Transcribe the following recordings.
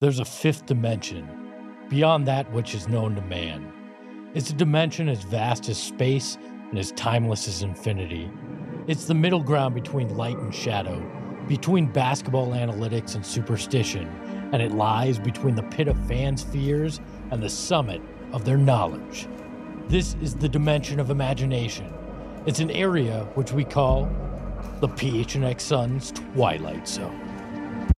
There's a fifth dimension, beyond that which is known to man. It's a dimension as vast as space and as timeless as infinity. It's the middle ground between light and shadow, between basketball analytics and superstition, and it lies between the pit of fans' fears and the summit of their knowledge. This is the dimension of imagination. It's an area which we call the PHNX Suns Twilight Zone.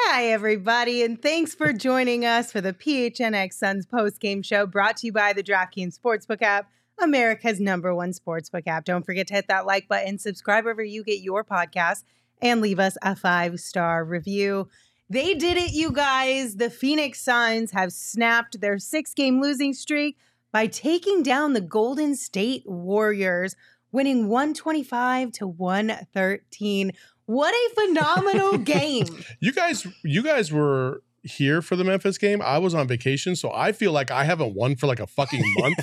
Hi, everybody, and thanks for joining us for the PHNX Suns post game show brought to you by the DraftKings Sportsbook app, America's number one sportsbook app. Don't forget to hit that like button, subscribe wherever you get your podcast, and leave us a five star review. They did it, you guys. The Phoenix Suns have snapped their six game losing streak by taking down the Golden State Warriors, winning 125 to 113. What a phenomenal game. You guys, you guys were here for the Memphis game. I was on vacation, so I feel like I haven't won for like a fucking month.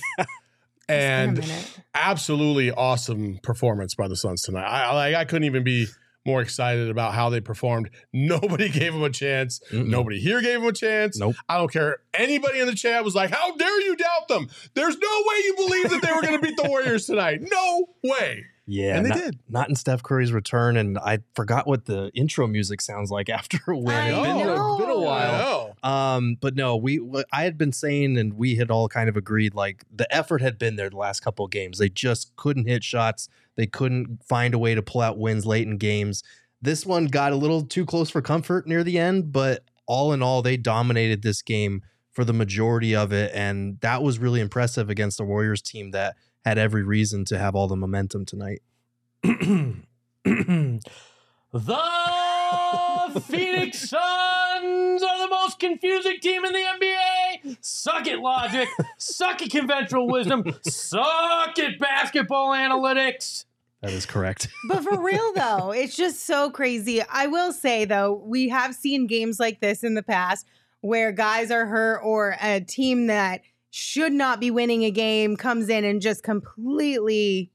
And absolutely awesome performance by the Suns tonight. I, I I couldn't even be more excited about how they performed. Nobody gave them a chance. Mm-mm. Nobody here gave them a chance. Nope. I don't care. Anybody in the chat was like, "How dare you doubt them? There's no way you believe that they were going to beat the Warriors tonight. No way." Yeah, And they not, did. Not in Steph Curry's return, and I forgot what the intro music sounds like after a win. I It's been, it's been a know. while. Um, but no, we I had been saying, and we had all kind of agreed, like the effort had been there the last couple of games. They just couldn't hit shots. They couldn't find a way to pull out wins late in games. This one got a little too close for comfort near the end, but all in all, they dominated this game for the majority of it, and that was really impressive against the Warriors team that had every reason to have all the momentum tonight. the Phoenix Suns are the most confusing team in the NBA. Suck it, logic. Suck it, conventional wisdom. Suck it, basketball analytics. That is correct. but for real though, it's just so crazy. I will say though, we have seen games like this in the past where guys are hurt or a team that should not be winning a game comes in and just completely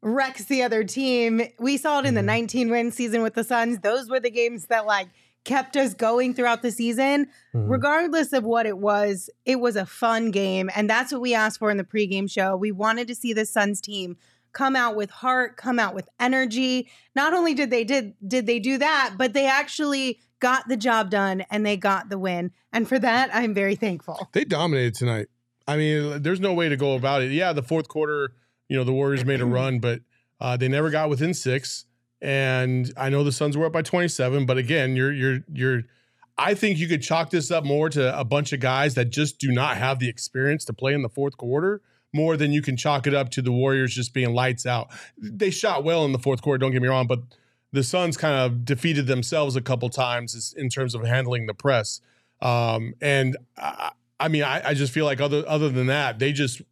wrecks the other team. We saw it in the 19 win season with the Suns. Those were the games that like kept us going throughout the season. Mhm. Regardless of what it was, it was a fun game. And that's what we asked for in the pregame show. We wanted to see the Suns team come out with heart, come out with energy. Not only did they did did they do that, but they actually got the job done and they got the win. And for that, I'm very thankful. They dominated tonight. I mean, there's no way to go about it. Yeah, the fourth quarter, you know, the Warriors made a run, but uh, they never got within six. And I know the Suns were up by 27, but again, you're you're you're. I think you could chalk this up more to a bunch of guys that just do not have the experience to play in the fourth quarter more than you can chalk it up to the Warriors just being lights out. They shot well in the fourth quarter, don't get me wrong, but the Suns kind of defeated themselves a couple times in terms of handling the press. Um, and I, I mean, I, I just feel like other other than that, they just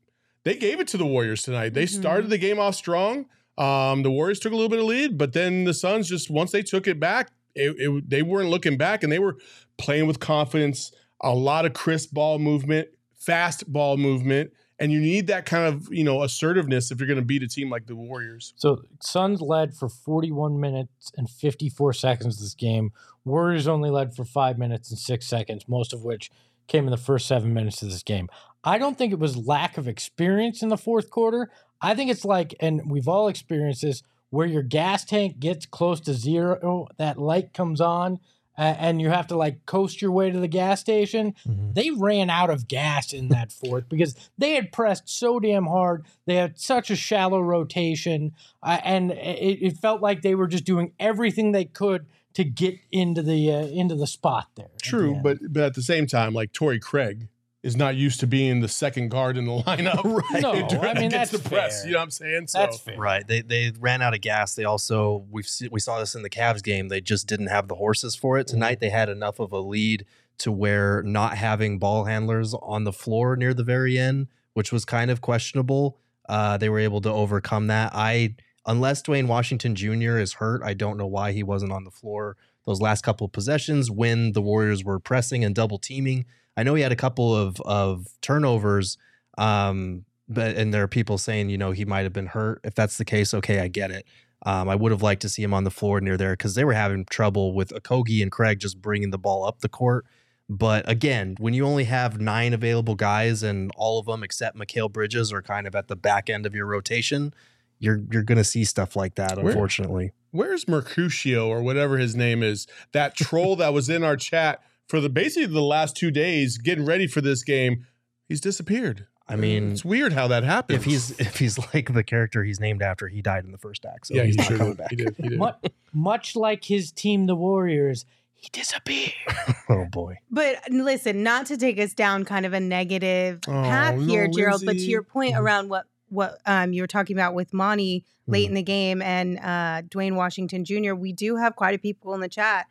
they gave it to the Warriors tonight. They Mhm. started the game off strong. Um, the Warriors took a little bit of lead, but then the Suns just once they took it back, it, it, they weren't looking back and they were playing with confidence. A lot of crisp ball movement, fast ball movement, and you need that kind of you know assertiveness if you're going to beat a team like the Warriors. So Suns led for 41 minutes and 54 seconds this game. Warriors only led for five minutes and six seconds, most of which came in the first seven minutes of this game. I don't think it was lack of experience in the fourth quarter. I think it's like, and we've all experienced this, where your gas tank gets close to zero, that light comes on, uh, and you have to like coast your way to the gas station. Mhm. They ran out of gas in that fourth because they had pressed so damn hard. They had such a shallow rotation, uh, and it, it felt like they were just doing everything they could to get into the uh, into the spot there. at the True, but but at the same time, like Torrey Craig is not used to being the second guard in the lineup. Right. No, I mean, that's the press. fair. You know what I'm saying? So, that's fair. Right. They they ran out of gas. They also we've se- we saw this in the Cavs game. They just didn't have the horses for it tonight. They had enough of a lead to where not having ball handlers on the floor near the very end, which was kind of questionable, uh, they were able to overcome that. I unless Duane Washington Jr. is hurt, I don't know why he wasn't on the floor those last couple of possessions when the Warriors were pressing and double teaming. I know he had a couple of of turnovers. Um, but and there are people saying, you know, he might have been hurt. If that's the case, okay, I get it. Um, I would have liked to see him on the floor near there because they were having trouble with Okogie and Craig just bringing the ball up the court. But again, when you only have nine available guys and all of them except Mikal Bridges are kind of at the back end of your rotation, you're you're going to see stuff like that. Where- Unfortunately, where's Mercutio or whatever his name is? That troll that was in our chat for the basically the last two days getting ready for this game. He's disappeared. I mean, it's weird how that happens. if he's if he's like the character he's named after, he died in the first act, so yeah, he's he not sure coming did. back. He did. He did. Much, much like his team, the Warriors, he disappeared. oh boy, But listen, not to take us down kind of a negative Oh, path no, here, Gerald, but to your point Mhm. around what what um you were talking about with Monty late Mhm. in the game and uh Duane Washington Jr., we do have quite a people in the chat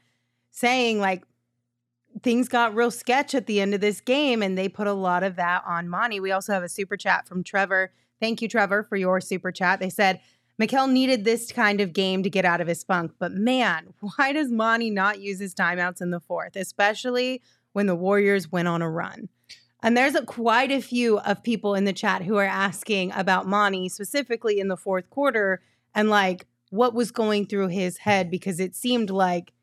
saying like things got real sketch at the end of this game and they put a lot of that on Monty. We also have a super chat from Trevor. Thank you, Trevor, for your super chat. They said Mikal needed this kind of game to get out of his funk, but man, why does Monty not use his timeouts in the fourth, especially when the Warriors went on a run? And there's a, quite a few of people in the chat who are asking about Monty specifically in the fourth quarter and like what was going through his head because it seemed like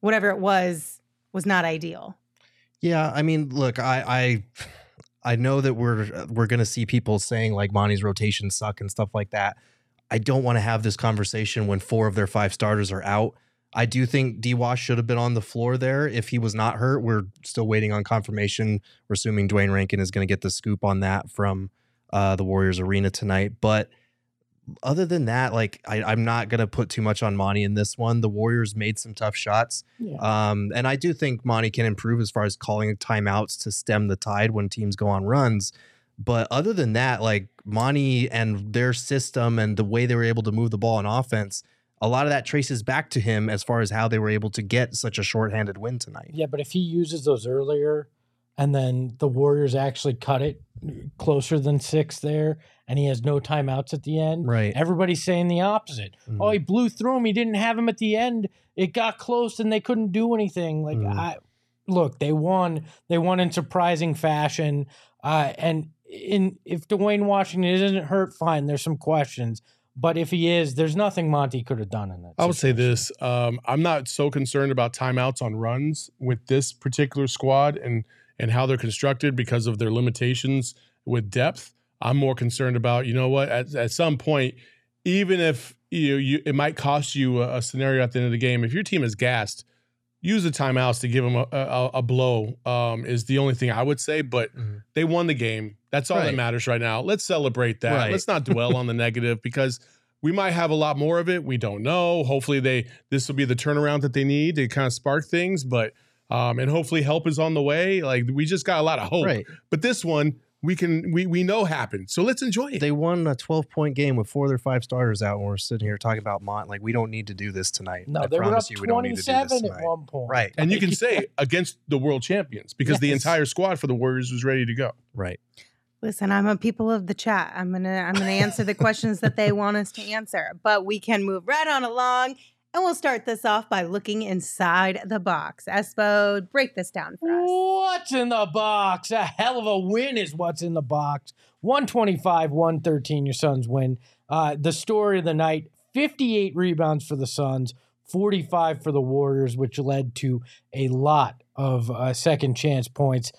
whatever it was was not ideal. Yeah, I mean, look, I I I know that we're we're gonna see people saying like Monty's rotations suck and stuff like that. I don't want to have this conversation when four of their five starters are out. I do think D Wash should have been on the floor there if he was not hurt. We're still waiting on confirmation. We're assuming Duane Rankin is going to get the scoop on that from uh, the Warriors arena tonight. But other than that, like I, I'm not going to put too much on Monty in this one. The Warriors made some tough shots. Yeah. Um, and I do think Monty can improve as far as calling timeouts to stem the tide when teams go on runs. But other than that, like Monty and their system and the way they were able to move the ball on offense, a lot of that traces back to him as far as how they were able to get such a shorthanded win tonight. Yeah, but if he uses those earlier and then the Warriors actually cut it closer than six there and he has no timeouts at the end, Right. everybody's saying the opposite. Mhm. Oh, he blew through him. He didn't have him at the end. It got close and they couldn't do anything. Like Mhm. I look, they won. They won in surprising fashion. Uh, and in if Duane Washington isn't hurt, fine. There's some questions. But if he is, there's nothing Monty could have done in that. I would say this: um, I'm not so concerned about timeouts on runs with this particular squad and and how they're constructed because of their limitations with depth. I'm more concerned about you know what at, at some point, even if you, you it might cost you a, a scenario at the end of the game. If your team is gassed, use the timeouts to give them a, a, a blow. Um, is the only thing I would say. But Mhm. they won the game. That's all that matters right now. Let's celebrate that. Right. Let's not dwell on the negative because we might have a lot more of it. We don't know. Hopefully they this will be the turnaround that they need to kind of spark things, but um and hopefully help is on the way. Like we just got a lot of hope. Right. But this one we can we we know happened. So let's enjoy it. They won a 12 point game with four of their five starters out, and we're sitting here talking about Mont. Like, we don't need to do this tonight. No, I they were up promise you, we don't need to do 27 at one point. Right. and you can say against the world champions because the entire squad for the Warriors was ready to go. Right. Listen, I'm a people of the chat. I'm gonna I'm gonna answer the questions that they want us to answer. But we can move right on along, and we'll start this off by looking inside the box. Espo, break this down for us. What's in the box? A hell of a win is what's in the box. 125, 113, your Suns win. Uh, the story of the night 58 rebounds for the Suns, 45 for the Warriors, which led to a lot of uh, second chance points.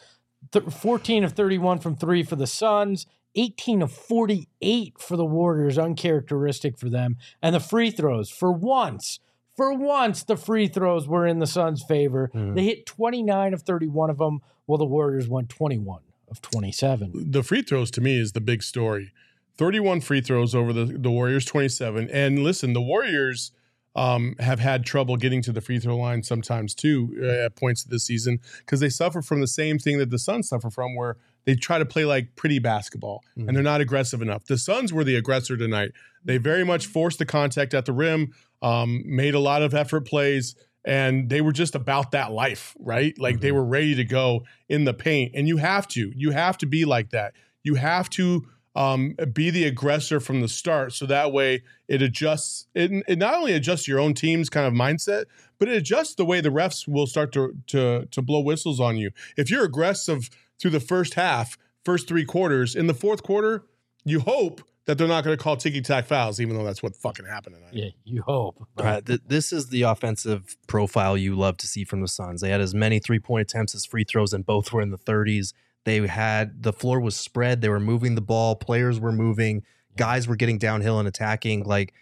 Th- 14 of 31 from three for the Suns, 18 of 48 for the Warriors, uncharacteristic for them. And the free throws, for once, for once, the free throws were in the Suns' favor. Mhm. They hit 29 of 31 of them, while the Warriors won 21 of 27. the free throws to me is the big story. 31 free throws over the, the Warriors 27. And listen, the Warriors um, have had trouble getting to the free throw line sometimes too uh, at points of the season because they suffer from the same thing that the Suns suffer from where they try to play like pretty basketball and they're not aggressive enough. The Suns were the aggressor tonight. They very much forced the contact at the rim, um, made a lot of effort plays, and they were just about that life, right? Like they were ready to go in the paint. And you have to, you have to be like that. You have to um, be the aggressor from the start, so that way it adjusts. It, it not only adjusts your own team's kind of mindset, but it adjusts the way the refs will start to to to blow whistles on you. If you're aggressive through the first half, first three quarters, in the fourth quarter, you hope that they're not going to call ticky tack fouls, even though that's what fucking happened tonight. Yeah, you hope. All right, th- this is the offensive profile you love to see from the Suns. They had as many three point attempts as free throws, and both were in the 30s. They had the floor was spread. They were moving the ball. Players were moving. Guys were getting downhill and attacking. Like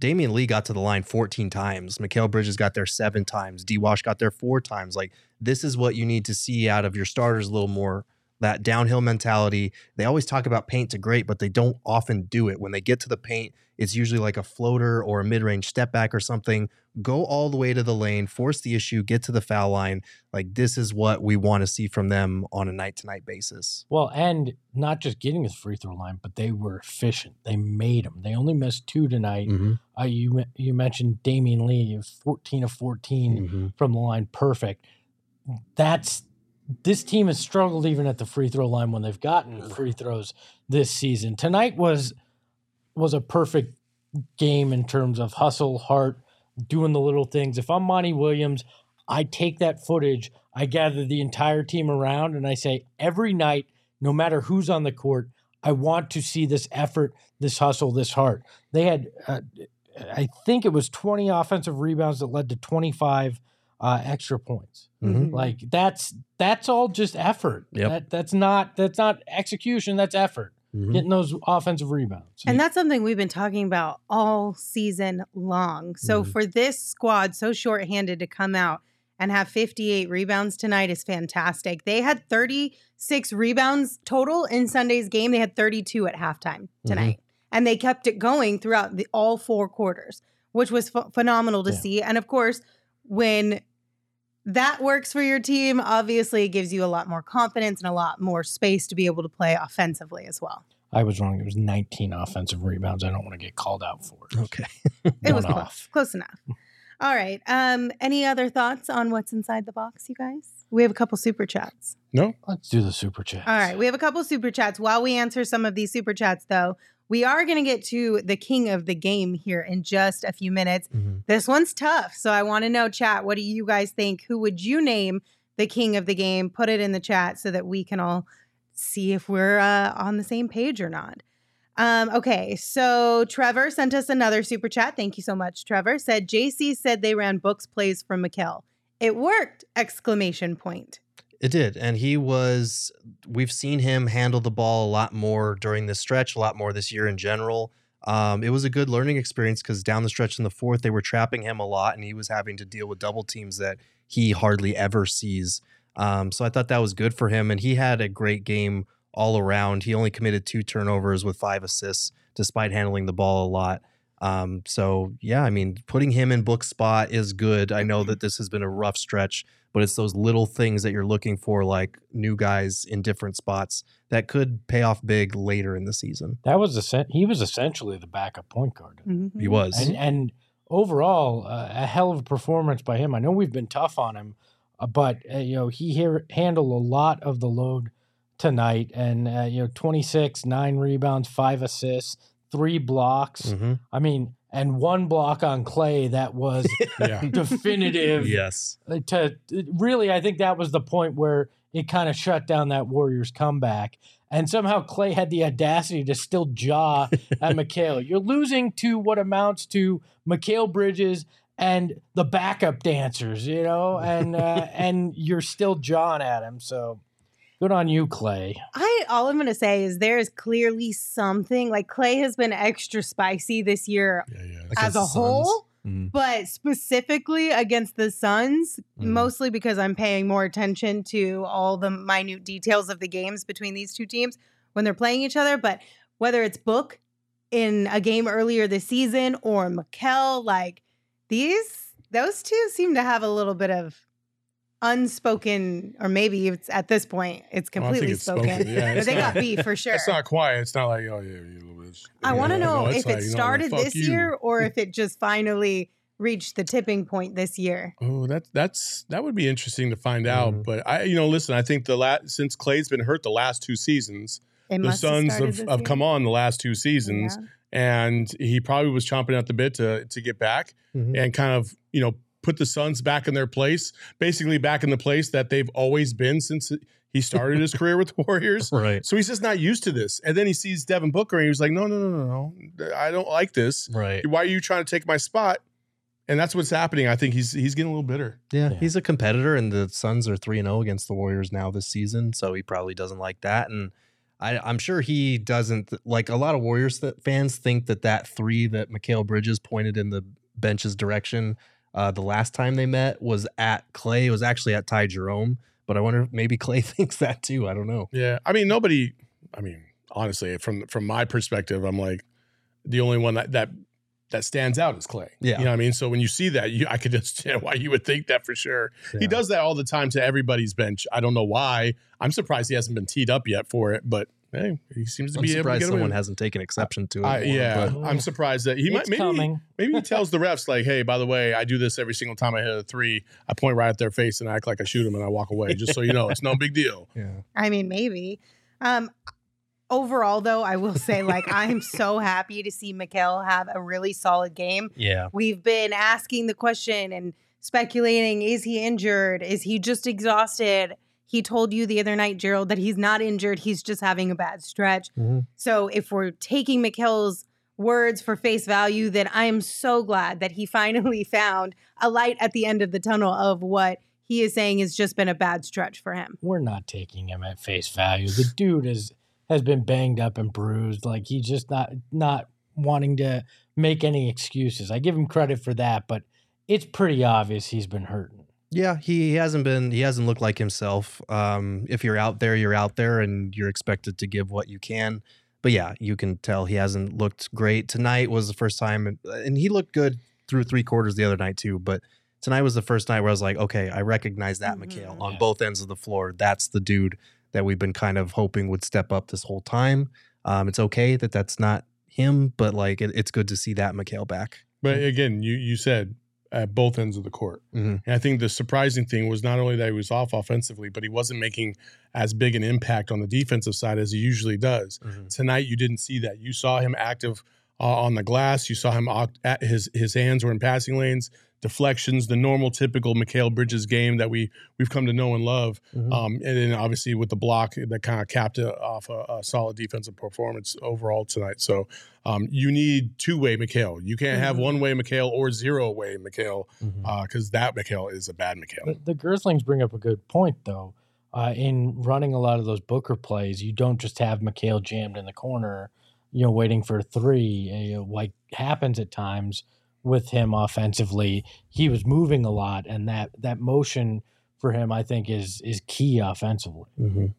Damion Lee got to the line 14 times. Mikal Bridges got there seven times. D Wash got there four times. Like this is what you need to see out of your starters a little more. That downhill mentality. They always talk about paint to great, but they don't often do it. When they get to the paint, it's usually like a floater or a mid range step back or something. Go all the way to the lane, force the issue, get to the foul line. Like this is what we want to see from them on a night to night basis. Well, and not just getting his free throw line, but they were efficient. They made them. They only missed two tonight. Uh, you you mentioned Damion Lee, he was 14 of 14 Mhm. from the line, perfect. That's this team has struggled even at the free throw line when they've gotten free throws this season. Tonight was was a perfect game in terms of hustle, heart, doing the little things. If I'm Monty Williams, I take that footage, I gather the entire team around, and I say every night, no matter who's on the court, I want to see this effort, this hustle, this heart. They had, uh, I think it was 20 offensive rebounds that led to 25 uh, extra points. Mhm. Like that's that's all just effort. Yep. That, that's not that's not execution. That's effort. Mhm. Getting those offensive rebounds. And that's something we've been talking about all season long. So Mhm. for this squad, so shorthanded to come out and have 58 rebounds tonight is fantastic. They had 36 rebounds total in Sunday's game. They had 32 at halftime tonight. And they kept it going throughout the, all four quarters, which was ph- phenomenal to Yeah. see. And of course, when that works for your team, obviously it gives you a lot more confidence and a lot more space to be able to play offensively as well. I was wrong. It was 19 offensive rebounds. I don't want to get called out for it. Okay. It was One close, close enough. All right. Um, any other thoughts on what's inside the box, you guys? We have a couple super chats. No, Let's do the super chat. All right, we have a couple super chats. While we answer some of these super chats, though, we are going to get to the king of the game here in just a few minutes. Mhm. This one's tough, so I want to know, chat. What do you guys think? Who would you name the king of the game? Put it in the chat so that we can all see if we're uh, on the same page or not. Um, okay, so Trevor sent us another super chat. Thank you so much, Trevor. Said JC said they ran books plays from Mikal. It worked! Exclamation point. It did. And he was, we've seen him handle the ball a lot more during this stretch, a lot more this year in general. Um, it was a good learning experience because down the stretch in the fourth, they were trapping him a lot and he was having to deal with double teams that he hardly ever sees. Um, so I thought that was good for him. And he had a great game all around. He only committed two turnovers with five assists despite handling the ball a lot. Um, so yeah, I mean, putting him in book spot is good. I know that this has been a rough stretch, but it's those little things that you're looking for, like new guys in different spots that could pay off big later in the season. That was essen- he was essentially the backup point guard. Mhm. He was. And and overall, uh, a hell of a performance by him. I know we've been tough on him, uh, but uh, you know he here handled a lot of the load tonight, and uh, you know twenty six, nine rebounds, five assists, three blocks. Mhm. I mean, and one block on Clay that was yeah. definitive. Yes. To really, I think that was the point where it kind of shut down that Warriors comeback. and somehow Clay had the audacity to still jaw at Mikal. You're losing to what amounts to Mikal Bridges and the backup dancers, you know, and uh, and you're still jawing at him. So good on you, Clay. I all I'm gonna say is there is clearly something like Clay has been extra spicy this year Yeah, yeah. as a the whole. Suns. Mhm. But specifically against the Suns, Mhm. mostly because I'm paying more attention to all the minute details of the games between these two teams when they're playing each other. But whether it's Book in a game earlier this season or Mikal, like these, those two seem to have a little bit of unspoken, or maybe it's at this point it's Well, I think completely it's spoken. spoken. Yeah, but they not- got beef for sure. It's not quiet. It's not like, oh, yeah, you little bitch. I want to Yeah, know no, if like, it you know, started this you. year or if it just finally reached the tipping point this year. Oh, that's that's that would be interesting to find out. Mhm. But I, you know, listen, I think the last since Clay's been hurt the last two seasons, It the must have Suns have, have come on the last two seasons, Yeah. and he probably was chomping at the bit to to get back Mhm. and kind of you know put the Suns back in their place, basically back in the place that they've always been since he started his career with the Warriors. Right. So he's just not used to this. And then he sees Devin Booker and he was like, no, no, no, no, no. I don't like this. Right. Why are you trying to take my spot? And that's what's happening. I think he's he's getting a little bitter. Yeah, Yeah. he's a competitor, and the Suns are three and zero against the Warriors now this season, so he probably doesn't like that. And I, I'm sure he doesn't like a lot of Warriors th- fans think that that three that Mikal Bridges pointed in the bench's direction uh, the last time they met was at Clay. It was actually at Ty Jerome, but I wonder if maybe Clay thinks that too. I don't know. Yeah. I mean, nobody, I mean, honestly, from from my perspective, I'm like, the only one that that that stands out is Clay. Yeah. You know what I mean? So when you see that, you I could understand why you would think that for sure. Yeah. He does that all the time to everybody's bench. I don't know why. I'm surprised he hasn't been teed up yet for it, but hey, he seems to I'm be able to surprised get someone away. hasn't taken exception to it. I, more, yeah, but- I'm surprised that he might maybe maybe he tells the refs like, "Hey, by the way, I do this every single time I hit a three. I point right at their face and I act like I shoot them and I walk away, just so you know, it's no big deal." yeah. I mean, maybe. Um, overall, though, I will say, like, I'm so happy to see Mikal have a really solid game. Yeah. We've been asking the question and speculating is he injured? Is he just exhausted? He told you the other night, Gerald, that he's not injured. He's just having a bad stretch. Mhm. So if we're taking Mikal's words for face value, then I am so glad that he finally found a light at the end of the tunnel of what he is saying has just been a bad stretch for him. We're not taking him at face value. The dude is has been banged up and bruised. Like he's just not not wanting to make any excuses. I give him credit for that, but it's pretty obvious he's been hurting. Yeah, he hasn't been he hasn't looked like himself. Um if you're out there, you're out there and you're expected to give what you can. But yeah, you can tell he hasn't looked great. Tonight was the first time and he looked good through three quarters the other night too, but tonight was the first night where I was like, okay, I recognize that. Mikal on Yeah. both ends of the floor. That's the dude that we've been kind of hoping would step up this whole time. Um, it's okay that that's not him, but like it, it's good to see that Mikal back. But again, you you said at both ends of the court. Mhm. And I think the surprising thing was not only that he was off offensively, but he wasn't making as big an impact on the defensive side as he usually does. Tonight, you didn't see that. You saw him active uh, on the glass. You saw him his his hands were in passing lanes, deflections, the normal, typical Mikal Bridges game that we we've come to know and love. Mhm. Um, and then obviously with the block that kind of capped off a, a solid defensive performance overall tonight. So um, you need two way Mikal. You can't have Mhm. one way Mikal or zero way Mikal because that Mikal is a bad Mikal. The, the Girthlings bring up a good point, though. Uh, in running a lot of those Booker plays, you don't just have Mikal jammed in the corner, you know, waiting for three, uh, like happens at times with him offensively. He was moving a lot, and that that motion for him, I think, is is key offensively. Mhm.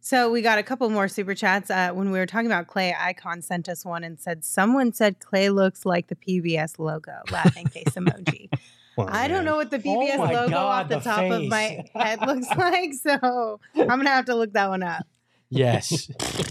So we got a couple more super chats. Uh, when we were talking about Clay, Icon sent us one and said, "Someone said Clay looks like the PBS logo." Laughing face emoji. Well, I don't know what the Oh PBS my logo God, off the, the top of my head looks like, so I'm gonna have to look that one up. Yes,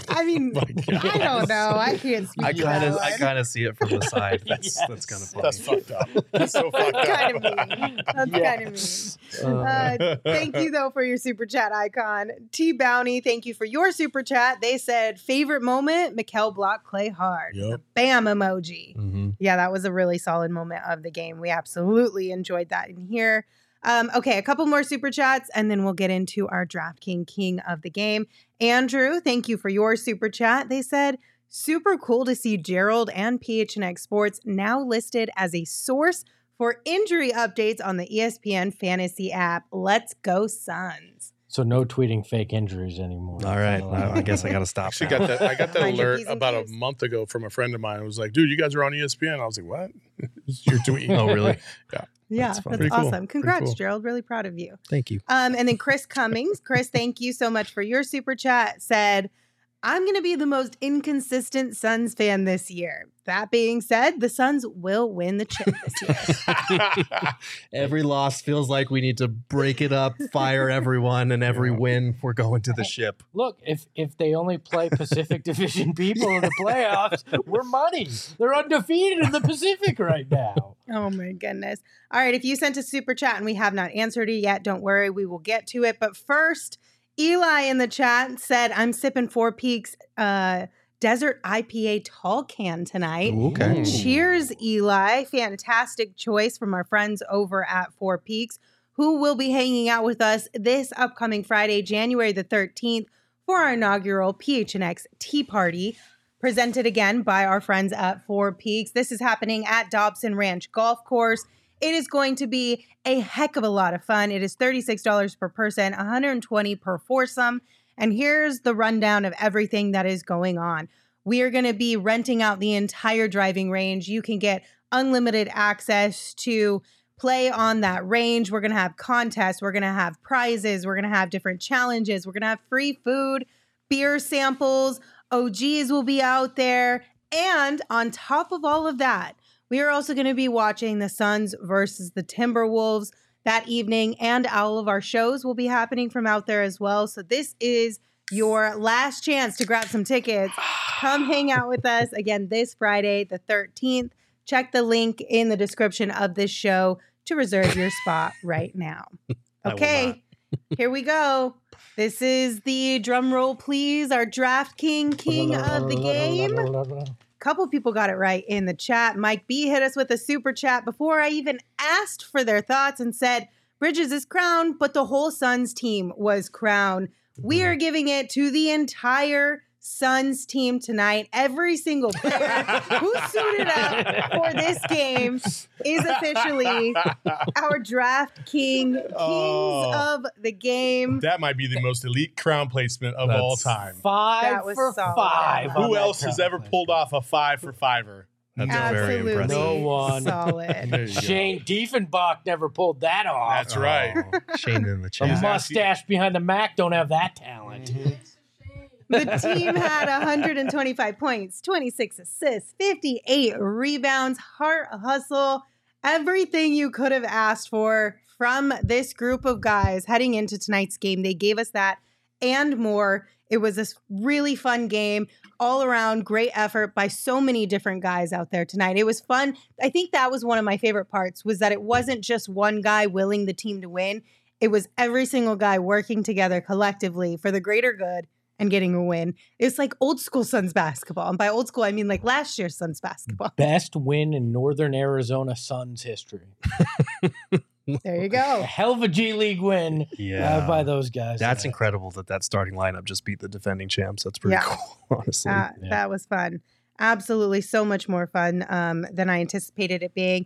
I mean, My I don't know. I can't speak. I kind of I kind of see it from the side. That's that's kind of funny. That's fucked up. That's so fucked That's up. kind of mean. That's kind of mean. Uh, thank you though for your super chat icon. T Bounty, thank you for your super chat. They said favorite moment, Mikal block Clay hard. Yep. Bam emoji. hmm Yeah, that was a really solid moment of the game. We absolutely enjoyed that in here. Um, okay, a couple more super chats, and then we'll get into our DraftKings King of the Game. Andrew, thank you for your super chat. They said, super cool to see Gerald and PHNX Sports now listed as a source for injury updates on the ESPN Fantasy app. Let's go, Suns. So no tweeting fake injuries anymore. All right, Kinda I I guess I got to stop. Actually, got that. I got that alert about a month ago from a friend of mine. It was like, "Dude, you guys are on ESPN." I was like, "What?" It's your tweet. Oh, really? Yeah, That's that's, fun. Cool. awesome. Congrats, cool. Gerald. Really proud of you. Thank you. Um, and then Chris Cummings, Chris, thank you so much for your super chat. Said, I'm going to be the most inconsistent Suns fan this year. That being said, the Suns will win the chip this year. Every loss feels like we need to break it up, fire everyone, and every Yeah. win we're going to the ship. Look, if if they only play Pacific Division people in the playoffs, we're money. They're undefeated in the Pacific right now. oh my goodness. All right. If you sent a super chat and we have not answered it yet, don't worry. We will get to it. But first, Eli in the chat said, I'm sipping Four Peaks uh, Desert IPA tall can tonight. Okay. Ooh. Cheers, Eli. Fantastic choice from our friends over at Four Peaks, who will be hanging out with us this upcoming Friday, January the 13th, for our inaugural PHNX Tee Party, presented again by our friends at Four Peaks. This is happening at Dobson Ranch Golf Course. It is going to be a heck of a lot of fun. It is $36 per person, 120 per foursome. And here's the rundown of everything that is going on. We are going to be renting out the entire driving range. You can get unlimited access to play on that range. We're going to have contests. We're going to have prizes. We're going to have different challenges. We're going to have free food, beer samples. OGs will be out there. And on top of all of that, we are also going to be watching the Suns versus the Timberwolves that evening, and all of our shows will be happening from out there as well. So, this is your last chance to grab some tickets. Come hang out with us again this Friday, the 13th. Check the link in the description of this show to reserve your spot right now. Okay, here we go. This is the drum roll, please. Our draft king, king of the game couple people got it right in the chat. Mike B hit us with a super chat before I even asked for their thoughts and said, Bridges is crowned, but the whole Suns team was crowned. We mm-hmm. are giving it to the entire Suns team tonight. Every single player who suited up for this game is officially our draft king, kings Oh. of the game. that might be the most elite crown placement of all time. Five That was for solid. five. Who else has ever play. pulled off a five for fiver? That's No. very Absolutely impressive. No one. solid. There you go. Shane Diefenbach never pulled that off. That's right. Oh, Shane in the A chat. Exactly. mustache behind the Mac don't have that talent. Mm-hmm. The team had 125 points, 26 assists, 58 rebounds, heart hustle, everything you could have asked for from this group of guys heading into tonight's game. They gave us that and more. It was a really fun game, all around great effort by so many different guys out there tonight. It was fun. I think that was one of my favorite parts was that it wasn't just one guy willing the team to win. It was every single guy working together collectively for the greater good and getting a win. It's like old school Suns basketball. And by old school, I mean like last year's Suns basketball. Best win in Northern Arizona Suns history. There you A go. hell of a G League win Yeah. uh, by those guys. That's tonight. incredible that that starting lineup just beat the defending champs. That's pretty Yeah. cool, honestly. That, Yeah. that was fun. Absolutely so much more fun um, than I anticipated it being.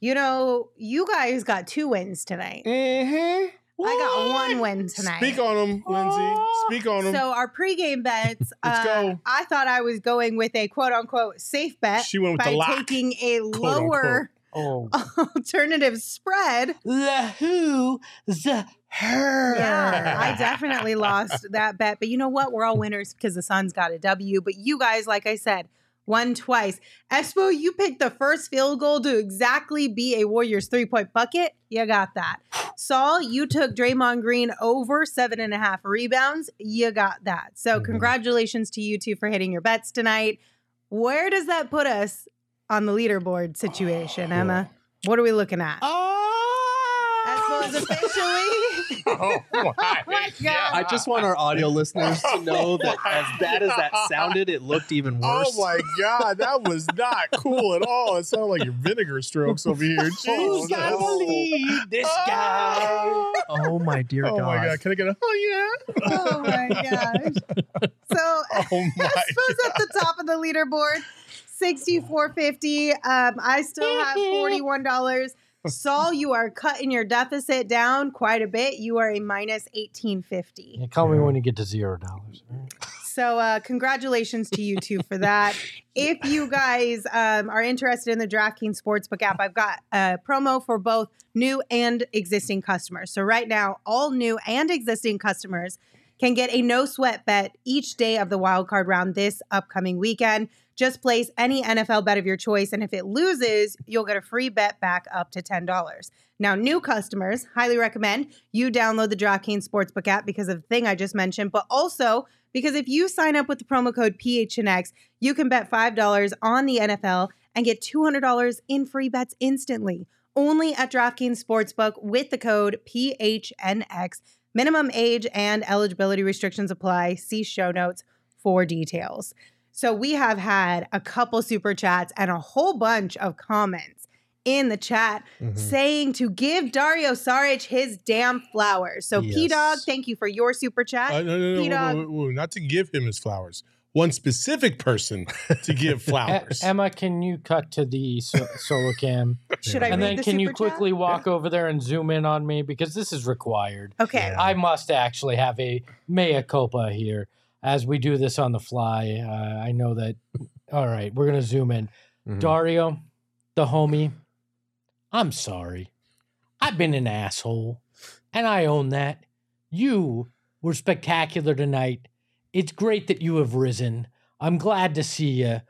You know, you guys got two wins tonight. Mm-hmm. I got one win tonight. Speak on them, Lindsay. Speak on them. So our pregame bets, Let's uh, go. I thought I was going with a quote unquote safe bet She went with by the lock. taking a Quote, lower Oh, alternative spread. the who, the her. Yeah, I definitely lost that bet. But you know what? We're all winners because the Suns got a W. But you guys, like I said, won twice. Espo, you picked the first field goal to exactly be a Warriors three point bucket. You got that. Saul, you took Draymond Green over seven and a half rebounds. You got that. So, Mhm. congratulations to you two for hitting your bets tonight. Where does that put us on the leaderboard situation, Emma? What are we looking at? Oh, Espo is officially oh my, my God. I just want our audio listeners to know that Oh as bad as that sounded, it looked even worse. Oh my god, that was not cool at all. It sounded like your vinegar strokes over here. Who's gonna Jesus. believe this guy? Oh my dear Oh God. Oh my god, can I get a oh yeah? oh my gosh. So Oh my Espo's at the top of the leaderboard, sixty-four fifty. Um, I still have forty-one dollars. Saul, you are cutting your deficit down quite a bit. You are a minus eighteen fifty. Yeah, call me when you get to zero dollars. So, uh, congratulations to you two for that. If you guys um, are interested in the DraftKings Sportsbook app, I've got a promo for both new and existing customers. So, right now, all new and existing customers can get a no sweat bet each day of the wildcard round this upcoming weekend. Just place any NFL bet of your choice, and if it loses, you'll get a free bet back up to $10. Now, new customers, highly recommend you download the DraftKings Sportsbook app because of the thing I just mentioned, but also because if you sign up with the promo code PHNX, you can bet $5 on the NFL and get $200 in free bets instantly. Only at DraftKings Sportsbook with the code PHNX. Minimum age and eligibility restrictions apply. See show notes for details. So we have had a couple super chats and a whole bunch of comments in the chat Mhm. saying to give Dario Saric his damn flowers. So P Dog, thank you for your super chat. Uh, no, no, no, P-Dog. whoa, whoa, whoa, not to give him his flowers. One specific person to give flowers. Emma, can you cut to the so- solo cam? Should I and then the can you super chat? quickly walk over there and zoom in on me because this is required. Okay. Yeah. I must actually have a mea culpa here as we do this on the fly. Uh, I know that. All right, we're gonna zoom in. Mhm. Dario, the homie. I'm sorry. I've been an asshole, and I own that. You were spectacular tonight. It's great that you have risen. I'm glad to see you.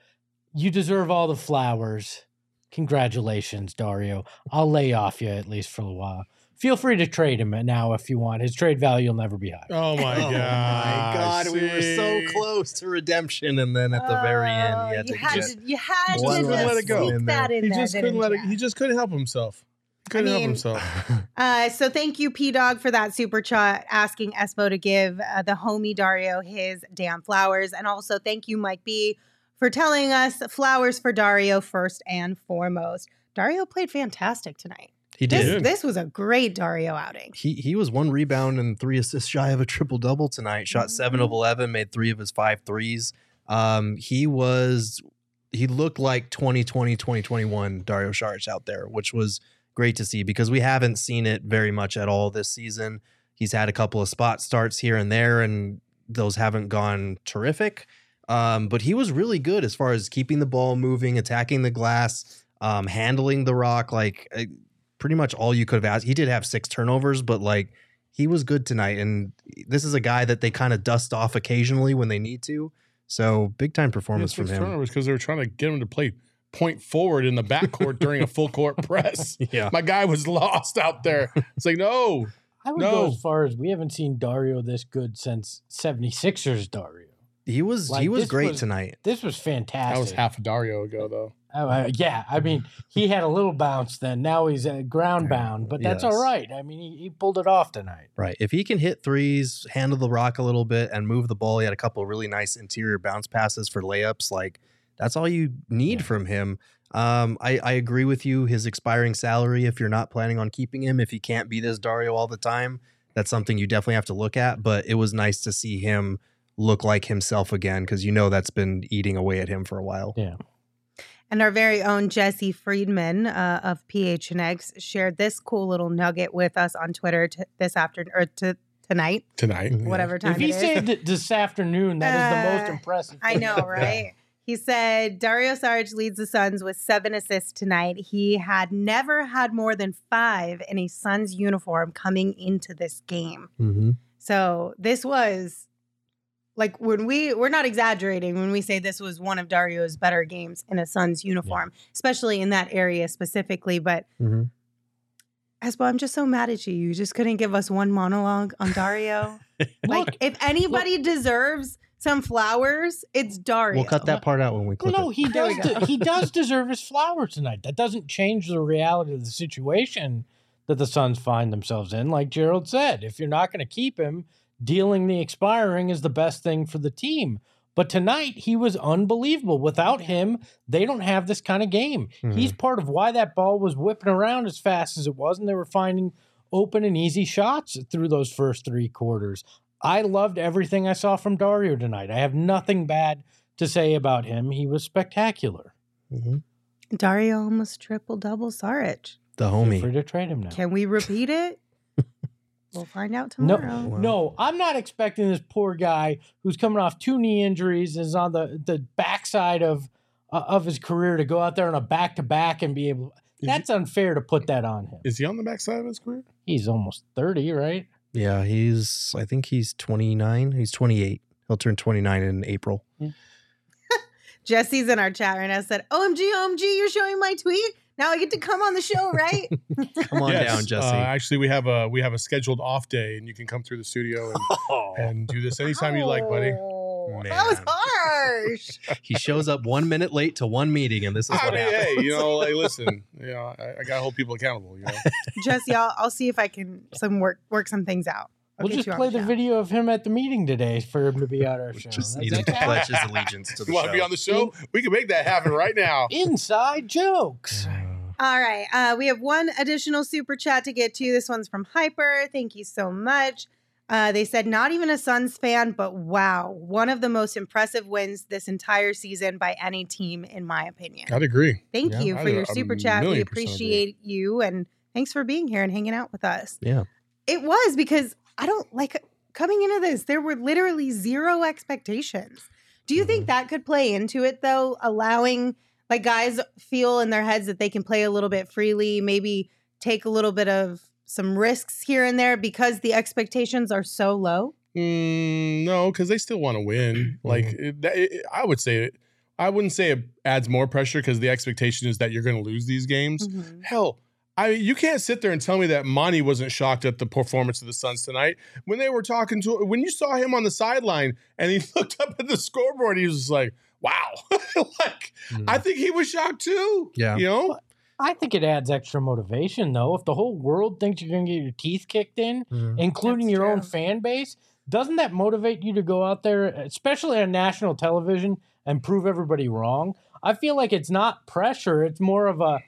You deserve all the flowers. Congratulations, Dario. I'll lay off you at least for a while. Feel free to trade him now if you want. His trade value will never be high. oh my Oh god! my God, we were so close to redemption, and then at the very end, Oh, he had you to had just. to, you had Just to just let it go. sneak that in He there, just couldn't didn't let it. ya? He just couldn't help himself. Couldn't help mean- himself. Uh, so thank you, P Dog, for that super chat asking Espo to give uh, the homie Dario his damn flowers, and also thank you, Mike B, for telling us flowers for Dario first and foremost. Dario played fantastic tonight. He This did. did. this was a great Dario outing. He he was one rebound and three assists shy of a triple double tonight. Shot seven of eleven, made three of his five threes. Um, he was he looked like 2020, 2021 Dario Saric out there, which was great to see because we haven't seen it very much at all this season. He's had a couple of spot starts here and there, and those haven't gone terrific. Um, but he was really good as far as keeping the ball moving, attacking the glass, um, handling the rock. Like uh, pretty much all you could have asked. He did have six turnovers, but like he was good tonight. And this is a guy that they kind of dust off occasionally when they need to. So big time performance from him. turnovers because they were trying to get him to play point forward in the backcourt during a full court press. Yeah. My guy was lost out there. It's like, no, I would No. go as far as we haven't seen Dario this good since 76ers Dario. He was Like, he was great was- tonight. This was fantastic. that was half a Dario ago, though. Oh, uh, yeah, I mean, he had a little bounce then. Now he's uh, ground bound, but that's Yes. all right. I mean, he, he pulled it off tonight. Right. If he can hit threes, handle the rock a little bit, and move the ball, he had a couple of really nice interior bounce passes for layups. Like that's all you need from him. Um, I, I agree with you. His expiring salary, if you're not planning on keeping him, if he can't be this Dario all the time, that's something you definitely have to look at. But it was nice to see him look like himself again because you know that's been eating away at him for a while. Yeah. And our very own Jesse Friedman uh, of PHNX shared this cool little nugget with us on Twitter t- this afternoon or t- tonight, Tonight. Whatever time If he it is. said this afternoon, that is the most Uh, impressive. I know, right? He said Dario Saric leads the Suns with seven assists tonight. He had never had more than five in a Suns uniform coming into this game. Mm-hmm. So this was like when we we're not exaggerating when we say this was one of Dario's better games in a Suns uniform, especially in that area specifically. But Mm-hmm. Espo, I'm just so mad at you. You just couldn't give us one monologue on Dario. like, if anybody deserves some flowers, it's Dario. We'll cut that part out when we Well, no, he There does. de- he does deserve his flowers tonight. That doesn't change the reality of the situation. that the Suns find themselves in. Like Gerald said, if you're not going to keep him, dealing the expiring is the best thing for the team. But tonight, he was unbelievable. Without him, they don't have this kind of game. Mhm. He's part of why that ball was whipping around as fast as it was, and they were finding open and easy shots through those first three quarters. I loved everything I saw from Dario tonight. I have nothing bad to say about him. He was spectacular. Mhm. Dario almost triple double Saric. The Feel free homie. to trade him now. Can we repeat it? We'll find out No, tomorrow. Wow. no, I'm not expecting this poor guy who's coming off two knee injuries, is on the the backside of uh, of his career to go out there on a back to back and be able. Is That's unfair to put that on him. Is he on the backside of his career? He's almost thirty, right? Yeah, he's. I think he's 29. He's 28. He'll turn 29 in April. Jesse's in our chat right now said, OMG, OMG, you're showing my tweet? Now I get to come on the show, right? Come on Yes. down, Jesse. Uh, actually, we have a we have a scheduled off day, and you can come through the studio and, and do this anytime you like, buddy. Oh, That was harsh. he shows up one minute late to one meeting, and this is I what mean, happens. hey, you know, like listen, you know, I, I gotta hold people accountable. You know, Jesse, I'll, I'll see if I can some work work some things out. I'll We'll just play the show. video of him at the meeting today for him to be on our show. Just That's needed to pledge his allegiance to the you want to be on the show? We can make that happen right now. Inside jokes. All right. Uh, we have one additional super chat to get to. This one's from Hyper. Thank you so much. Uh, they said, not even a Suns fan, but wow, one of the most impressive wins this entire season by any team, in my opinion. I'd agree. Thank Yeah, you for do. your super chat. We percent agree. appreciate you and thanks for being here and hanging out with us. Yeah. It was because I don't like coming into this, there were literally zero expectations. Do you Mm-hmm. think that could play into it though, allowing like guys feel in their heads that they can play a little bit freely, maybe take a little bit of some risks here and there because the expectations are so low? Mm, no, because they still want to win. Like it, that- it, I would say, it, I wouldn't say it adds more pressure because the expectation is that you're going to lose these games. Mhm. Hell, I you can't sit there and tell me that Monty wasn't shocked at the performance of the Suns tonight when they were talking to when you saw him on the sideline and he looked up at the scoreboard. He was just like, "Wow!" like I think he was shocked too. Yeah. you know. I think it adds extra motivation, though. If the whole world thinks you're going to get your teeth kicked in, Mhm. including That's your own fan base, doesn't that motivate you to go out there, especially on national television, and prove everybody wrong? I feel like it's not pressure; it's more of a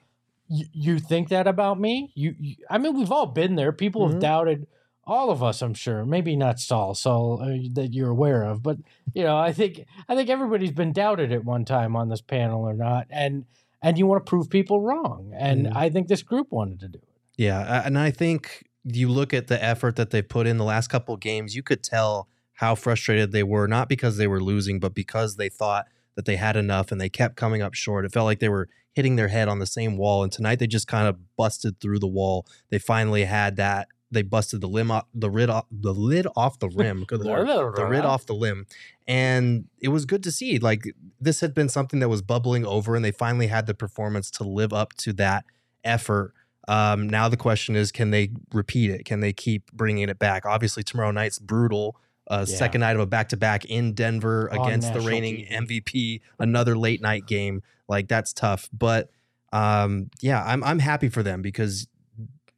you, you think that about me. You, you, I mean, we've all been there. People Mhm. have doubted all of us. I'm sure. Maybe not Saul, Saul uh, that you're aware of, but you know, I think I think everybody's been doubted at one time on this panel or not, and and you want to prove people wrong, and Mhm. I think this group wanted to do it. Yeah, and I think you look at the effort that they put in the last couple of games, you could tell how frustrated they were, not because they were losing, but because they thought that they had enough and they kept coming up short. It felt like they were hitting their head on the same wall, and tonight they just kind of busted through the wall. They finally had that. They busted the limb off the lid off the lid off the rim. Good lord, the lid off the limb, and it was good to see. Like this had been something that was bubbling over, and they finally had the performance to live up to that effort. Um, now the question is, can they repeat it? Can they keep bringing it back? Obviously, tomorrow night's brutal. Uh, Yeah. Second night of a back to back in Denver On against the reigning TV. MVP. Another late night game. Like that's tough. But um, yeah, I'm I'm happy for them because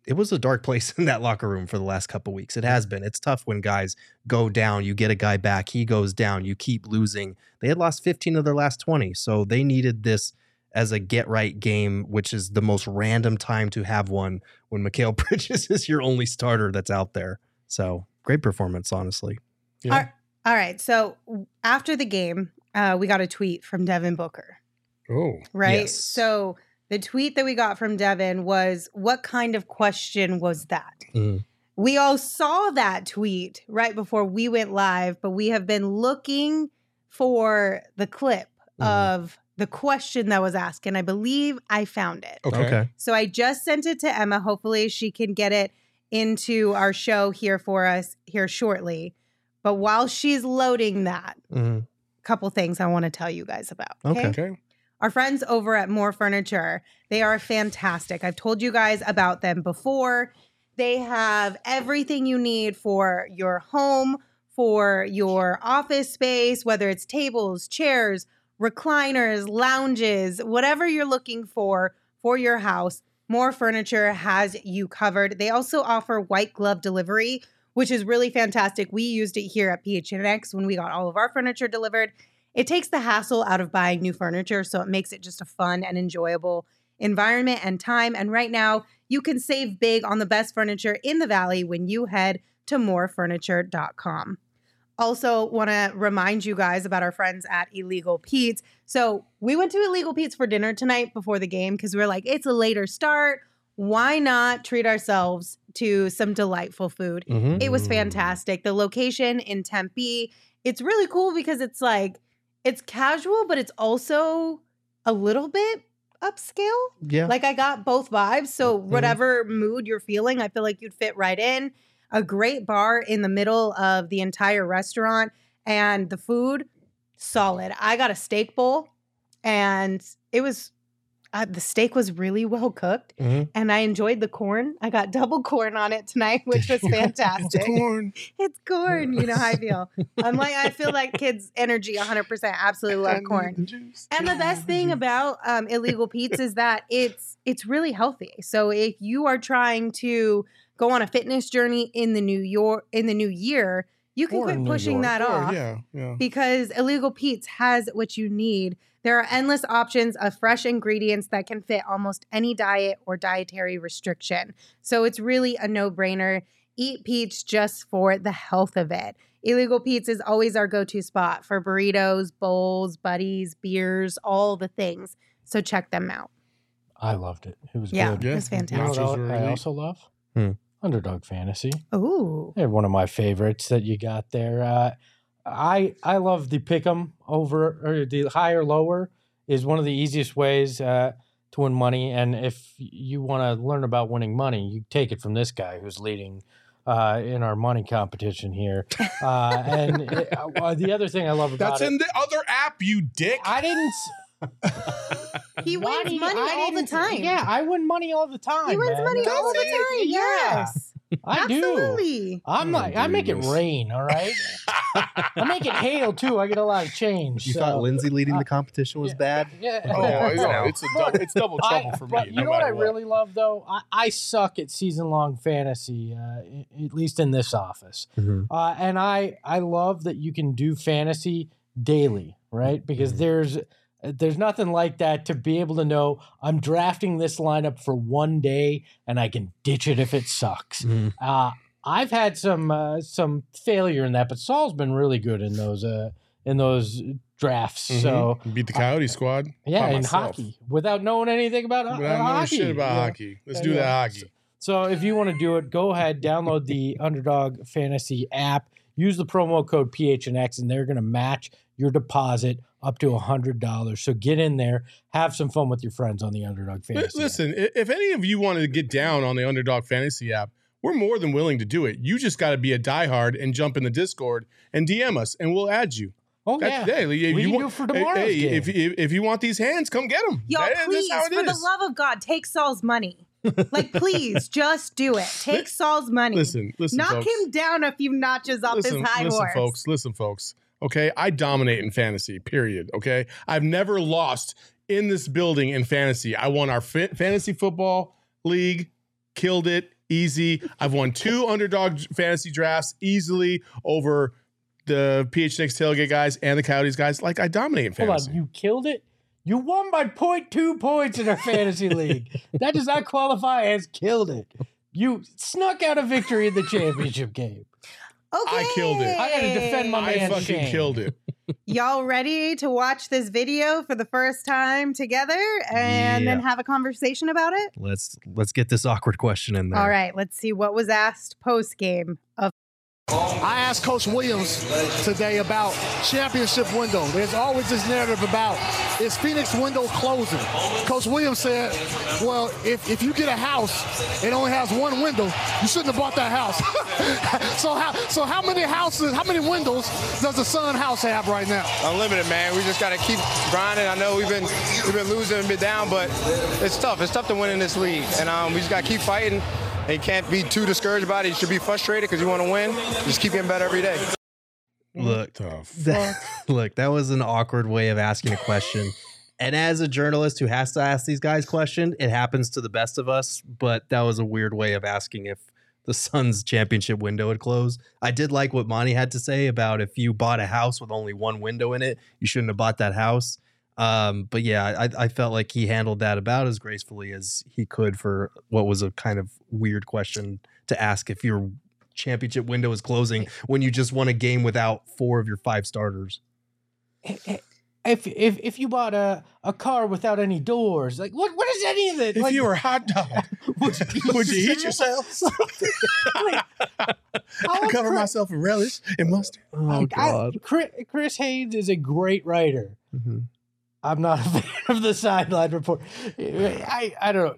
it was a dark place in that locker room for the last couple weeks. It has been. It's tough when guys go down. You get a guy back, he goes down. You keep losing. They had lost 15 of their last 20, so they needed this as a get right game, which is the most random time to have one when Mikal Bridges is your only starter that's out there. So great performance, honestly. Yeah. All- All right. So after the game, uh, we got a tweet from Devin Booker. Oh, right? Yes. So the tweet that we got from Devin was, What kind of question was that? Mm. We all saw that tweet right before we went live, but we have been looking for the clip Mhm. of the question that was asked, and I believe I found it. okay. So I just sent it to Emma. Hopefully, she can get it into our show here for us here shortly. But while she's loading that, Mhm. couple things I want to tell you guys about. Okay. Okay. Our friends over at Mor Furniture, they are fantastic. I've told you guys about them before. They have everything you need for your home, for your office space, whether it's tables, chairs, recliners, lounges, whatever you're looking for for your house. Mor Furniture has you covered. They also offer white glove delivery, which is really fantastic. We used it here at PHNX when we got all of our furniture delivered. It takes the hassle out of buying new furniture, so it makes it just a fun and enjoyable environment and time. And right now, you can save big on the best furniture in the valley when you head to morfurniture.com. Also, want to remind you guys about our friends at Illegal Pete's. So, we went to Illegal Pete's for dinner tonight before the game because we are like, it's a later start. Why not treat ourselves to some delightful food? Mhm. It was fantastic. The location in Tempe, it's really cool because it's like, it's casual, but it's also a little bit upscale. Yeah. Like I got both vibes. So Mhm. whatever mood you're feeling, I feel like you'd fit right in. A great bar in the middle of the entire restaurant and the food solid. I got a steak bowl and it was uh, the steak was really well cooked Mhm. and I enjoyed the corn. I got double corn on it tonight, which was fantastic. Corn. it's corn, you know how I feel. I'm like I feel like kids energy 100% absolutely love corn. And the best thing about um, illegal Pete's is that it's it's really healthy. So if you are trying to go on a fitness journey in the new York in the new year, you can Or quit pushing that Or, off yeah, yeah. because illegal Pete's has what you need. There are endless options of fresh ingredients that can fit almost any diet or dietary restriction. So it's really a no-brainer. Eat Pete's just for the health of it. Illegal Pete's is always our go-to spot for burritos, bowls, buddies, beers, all the things. So check them out. I loved it. It was Yeah, good. it was You know fantastic. what I also love? Hmm. Underdog Fantasy. Ooh. They're one of my favorites that you got there. Uh, I I love the pick 'em over or the higher lower is one of the easiest ways uh, to win money. And if you want to learn about winning money, you take it from this guy who's leading uh, in our money competition here. Uh, and it, uh, the other thing I love about That's it, in the other app, you dick. I didn't. He wins money I all the time. Yeah, I win money all the time. He wins man. money That's all the it. time. Yeah, Yes. I do. I'm Oh, like, I make it rain. All right. I make it hail too. I get a lot of change. You so- thought Lindsay leading uh, the competition was yeah. bad? Yeah. Oh, I know. It's a double, it's double I- trouble for me. but you no know what I matter really love though? I, I suck at season long fantasy, uh, at least in this office. Mhm. Uh, and I I love that you can do fantasy daily, right? Because Mhm. there's there's nothing like that to be able to know I'm drafting this lineup for one day and I can ditch it if it sucks. Mhm. Uh, I've had some uh, some failure in that, but Saul's been really good in those uh, in those drafts. Mhm. So beat the Coyote squad. yeah, in hockey without knowing anything about But hockey. shit about yeah. hockey. Let's do that hockey. So if you want to do it, go ahead, download the Underdog Fantasy app, use the promo code PHNX, and they're going to match your deposit up to hundred dollars. So get in there, have some fun with your friends on the Underdog Fantasy. Listen, i- if any of you want to get down on the Underdog Fantasy app, we're more than willing to do it. You just got to be a diehard and jump in the Discord and DM us, and we'll add you. oh yeah, That's, hey, if we you can want, do it for hey, tomorrow's hey, game. if, if if you want these hands, come get them. Y'all, please, for the love of God, take Saul's money. Like, please, just do it. Take Saul's money. Listen, listen, Knock folks. him down a few notches off listen, his high listen, horse. folks. Listen, folks. Okay, I dominate in fantasy. Period. Okay, I've never lost in this building in fantasy. I won our fa- fantasy football league, killed it easy. I've won two underdog fantasy drafts easily over the PHNX tailgate guys and the Coyotes guys. Like I dominate in Hold fantasy. on, you killed it. You won by 0.2 points in our fantasy league. That does not qualify as killed it. You snuck out a victory in the championship game. Okay. I killed it. I gotta defend my I man fucking Shane. killed it. Y'all ready to watch this video for the first time together and then have a conversation about it? Let's let's get this awkward question in there. All right, let's see what was asked post game of I asked Coach Williams today about championship window. There's always this narrative about is Phoenix window closing? Coach Williams said, well, if, if you get a house, it only has one window, you shouldn't have bought that house. so how so how many houses, how many windows does the Sun house have right now? unlimited, man. We just got to keep grinding. I know we've been we've been losing and been down, but it's tough. It's tough to win in this league, and um, we just got to keep fighting. And you can't be too discouraged about it. You should be frustrated because you want to win. Just keep getting better every day. Look, Tough. that, look, that was an awkward way of asking a question. And as a journalist who has to ask these guys questions, it happens to the best of us. But that was a weird way of asking if the Suns championship window had closed. I did like what Monty had to say about if you bought a house with only one window in it, you shouldn't have bought that house. Um, but yeah, I, I felt like he handled that about as gracefully as he could for what was a kind of weird question to ask if your championship window is closing when you just won a game without four of your five starters. If if if you bought a, a car without any doors, like what what is any of it? If like, you were a hot dog, would you, would you eat yourself? Like, how Cover cra- myself in relish and mustard. Oh like, I- Chris, Chris Haynes is a great writer. Mhm. I'm not a fan of the sideline report. I I don't know.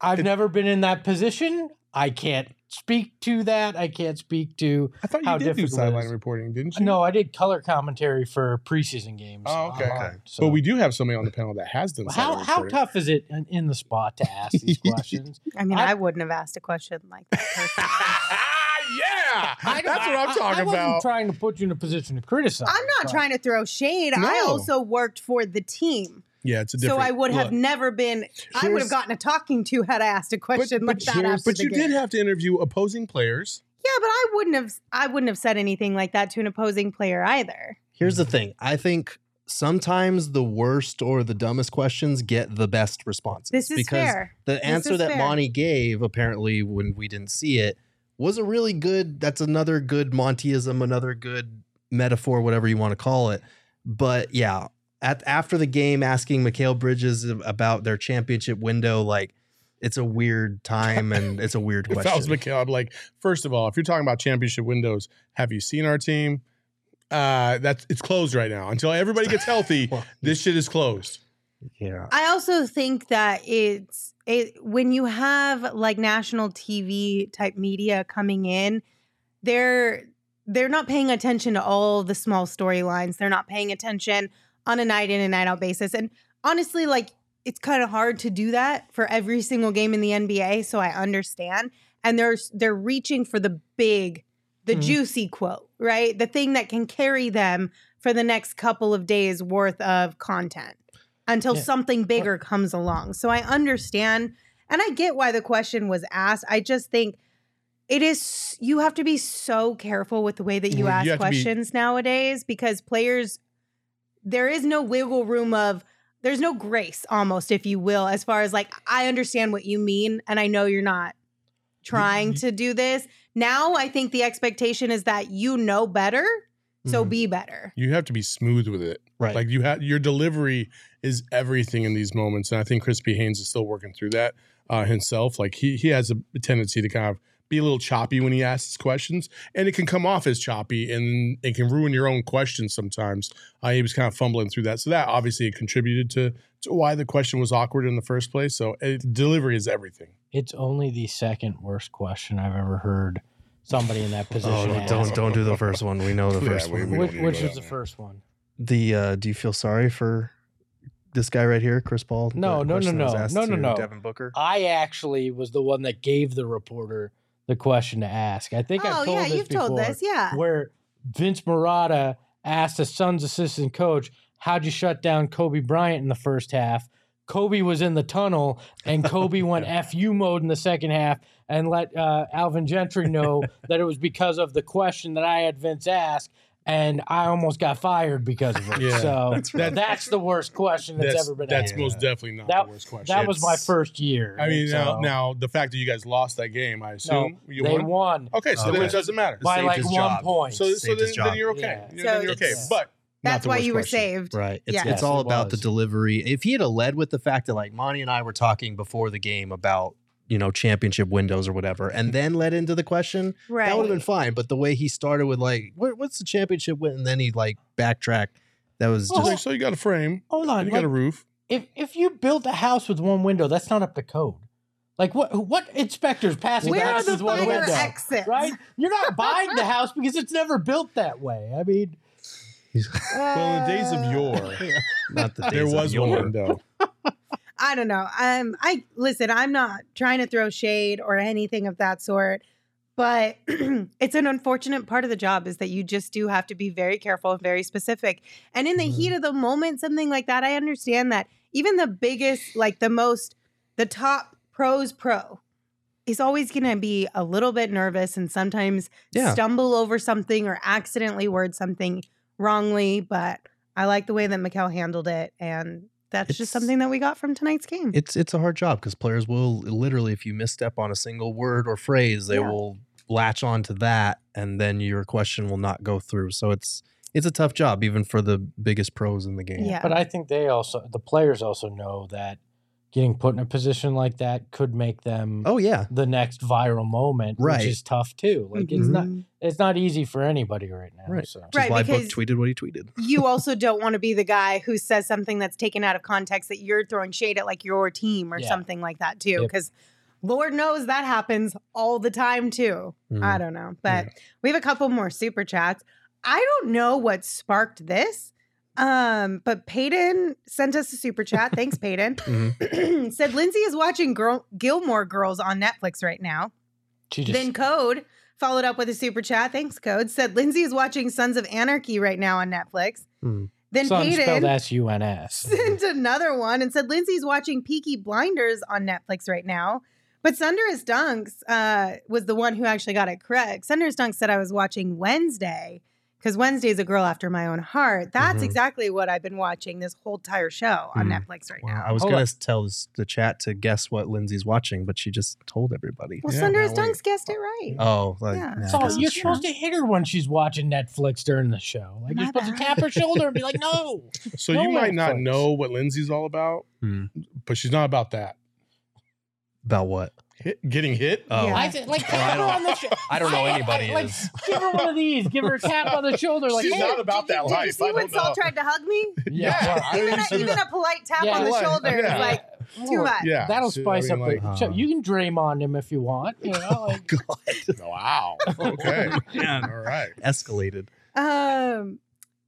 I've never been in that position. I can't speak to that. I can't speak to. I thought you How did do sideline reporting, didn't you? No, I did color commentary for preseason games. Oh, okay. online, Okay. so- But we do have somebody on the panel that has done. How sideline how tough is it in, in the spot to ask these questions? I mean, I- I, wouldn't have asked a question like that personally. yeah, I- that's what I'm I- talking I, wasn't about. trying to put you in a position to criticize. I'm not but- trying to throw shade. I also worked for the team. yeah, it's a different. So. I would have look, never been, I would have gotten a talking to had I asked a question but, like that here's- after but the you game. did have to interview opposing players. Yeah, but I wouldn't have I wouldn't have said anything like that to an opposing player either. Here's the thing. I think sometimes the worst or the dumbest questions get the best responses. This is because fair. the answer is that fair. Monty gave, apparently, when we didn't see it, was a really good. That's another good Montyism, another good metaphor, whatever you want to call it. But yeah, at after the game, asking Mikal Bridges about their championship window, like it's a weird time and it's a weird If question. I was Mikal, I'd like, first of all, if you're talking about championship windows, have you seen our team? Uh, that's it's closed right now until everybody gets healthy. Well, this shit is closed. Yeah. I also think that it's it when you have like national TV type media coming in, they're they're not paying attention to all the small storylines. They're not paying attention on a night in and night out basis. And honestly, like it's kind of hard to do that for every single game in the NBA. So I understand. And they're they're reaching for the big, the Mhm. juicy quote, right? The thing that can carry them for the next couple of days worth of content until Yeah. something bigger comes along. So I understand and I get why the question was asked. I just think it is you have to be so careful with the way that you ask you to be- questions nowadays because players there is no wiggle room of there's no grace almost if you will as far as like I understand what you mean and I know you're not trying to do this. Now I think the expectation is that you know better, so Mhm. be better. You have to be smooth with it. Right. Like you have your delivery is everything in these moments, and I think Chris Haynes is still working through that uh, himself. Like he he has a tendency to kind of be a little choppy when he asks questions, and it can come off as choppy, and it can ruin your own questions sometimes. Uh, he was kind of fumbling through that, so that obviously contributed to, to why the question was awkward in the first place. So uh, delivery is everything. It's only the second worst question I've ever heard somebody in that position. Oh, ask. don't don't do the first one. We know the Yeah, first we- one. we- Which, don't need to which go was the there. first one? The uh, do you feel sorry for this guy right here, Chris Paul? No, no, no, question that was no. No, no, no. Devin Booker. I actually was the one that gave the reporter the question to ask. I think oh I've told yeah, this you've before, told this, yeah. where Vince Murata asked the Suns assistant coach, "How'd you shut down Kobe Bryant in the first half?" Kobe was in the tunnel, and Kobe went "fu" mode in the second half, and let uh, Alvin Gentry know that it was because of the question that I had Vince ask, and I almost got fired because of it. Yeah, so that's that's, the worst question that's, That's ever been that's asked. That's most definitely not That- the worst question. That was my first year. I mean, now, so- now the fact that you guys lost that game, I assume you they won. won Okay, so then it doesn't matter. by saved like one job. point. So, so then, then you're okay. Yeah. So then you're okay. But That's why worst you were question. saved. Right. It's Yeah. it's Yes, all it about the delivery. If he had led with the fact that like Monty and I were talking before the game about you know championship windows or whatever, and then led into the question, Right. that would have been fine. But the way he started with like, what, what's the championship win, and then he like backtracked. That was Oh, just Okay, so you got a frame, Hold on. and you got a roof. if if you built a house with one window, that's not up to code. Like what what inspectors passing Where are the one fire window? exits? Right? You're not buying the house because it's never built that way. I mean, Well, in the days of uh. yore, not the there days of was one yore. window. I don't know. Um, I listen. I'm not trying to throw shade or anything of that sort. but it's an unfortunate part of the job is that you just do have to be very careful and very specific. And in the Mhm. heat of the moment, something like that, I understand that even the biggest, like the most, the top pros pro is always going to be a little bit nervous and sometimes Yeah. stumble over something or accidentally word something wrongly. But I like the way that Mikal handled it. And that's It's- just something that we got from tonight's game. It's it's a hard job because players will literally, if you misstep on a single word or phrase, they Yeah. will latch on to that, and then your question will not go through. So it's it's a tough job, even for the biggest pros in the game. Yeah. But I think they also, the players also know that getting put in a position like that could make them Oh yeah. the next viral moment, Right. which is tough too. Like it's not, Mhm. it's not easy for anybody right now. Right. So. Which Right, is why Book because- tweeted what he tweeted. you also don't want to be the guy who says something that's taken out of context that you're throwing shade at like your team or Yeah. something like that too Yep. because lord knows that happens all the time too Mhm. i don't know but we have a couple more super chats i don't know what sparked this um but peyton sent us a super chat thanks peyton Mm-hmm. said lindsay is watching girl gilmore girls on netflix right now She just, then Code followed up with a super chat. Thanks, Code. Said Lindsay is watching Sons of Anarchy right now on Netflix. Hmm. Then spelled Peyton S U N S. sent another one and said Lindsay's watching Peaky Blinders on Netflix right now. But Sunderous Dunks uh, was the one who actually got it correct. Sunderous Dunks said I was watching Wednesday because Wednesday is a girl after my own heart. That's Mhm. exactly what I've been watching this whole entire show on Hmm. Netflix right Well, now. I was Hold gonna on. tell the chat to guess what Lindsay's watching, but she just told everybody. well, Yeah, Sunderous now wait. Guessed it right. Oh, like, Yeah. nah, I So you're it's true. supposed to hit her when she's watching Netflix during the show. Like My you're supposed to tap her shoulder and be like, "No." So No you might not know what Lindsay's all about, Hmm. but she's not about that. About what? Hit, getting hit. Oh, Yeah. I said, like tap her don't- on the shoulder. I don't know anybody like, is. Give her one of these. Give her a tap on the shoulder. Like, She's hey, not about did, that you- did you life. see I when Saul know. tried to hug me? Yeah, I even, a, even a polite tap Yeah. on the Polite, shoulder yeah. is like too much. Yeah, That'll so, I spice mean, up like, the show. uh, You can Draymond him if you want. You know, like, God, Wow. Okay. Man. All right. escalated. Um,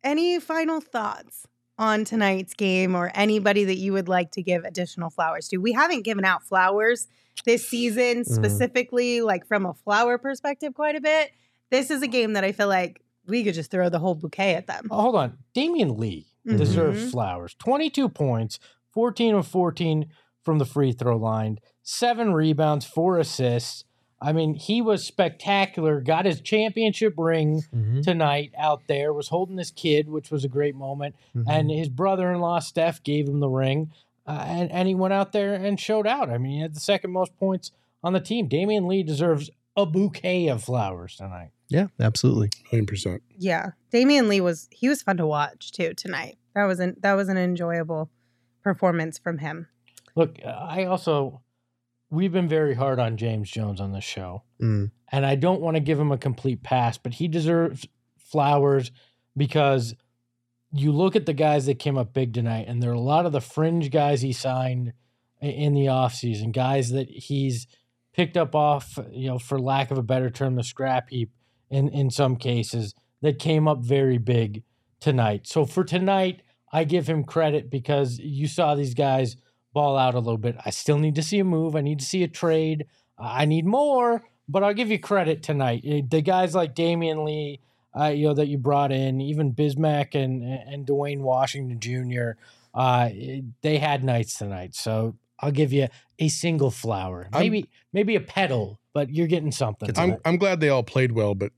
any final thoughts on tonight's game or anybody that you would like to give additional flowers to? We haven't given out flowers this season Mm. specifically, like from a flower perspective, quite a bit. This is a game that I feel like we could just throw the whole bouquet at them. oh, hold on. Damion Lee Mhm. deserves flowers. 22 points, 14 of 14 from the free throw line, seven rebounds, four assists. I mean, he was spectacular. Got his championship ring Mm-hmm. tonight out there, was holding his kid, which was a great moment. Mm-hmm. and his brother-in-law Steph gave him the ring, uh, and and he went out there and showed out. I mean, he had the second most points on the team. Damion Lee deserves a bouquet of flowers tonight. yeah, absolutely. Million percent. Yeah, Damion Lee was he was fun to watch too tonight. That was an that was an enjoyable performance from him. Look, I also we've been very hard on James Jones on this show, Mm. and I don't want to give him a complete pass, but he deserves flowers because you look at the guys that came up big tonight, and there are a lot of the fringe guys he signed in the offseason, guys that he's picked up off, you know, for lack of a better term, the scrap heap in, in some cases that came up very big tonight. So for tonight, I give him credit because you saw these guys ball out a little bit. I still need to see a move. I need to see a trade. I need more, but I'll give you credit tonight. Eh, The guys like Damion Lee, uh, you know, that you brought in, even Bismack and and Duane Washington Jr. Uh, they had nights tonight. So I'll give you a single flower, I'm- maybe maybe a petal, but you're getting something. I'm. I'm glad they all played well, but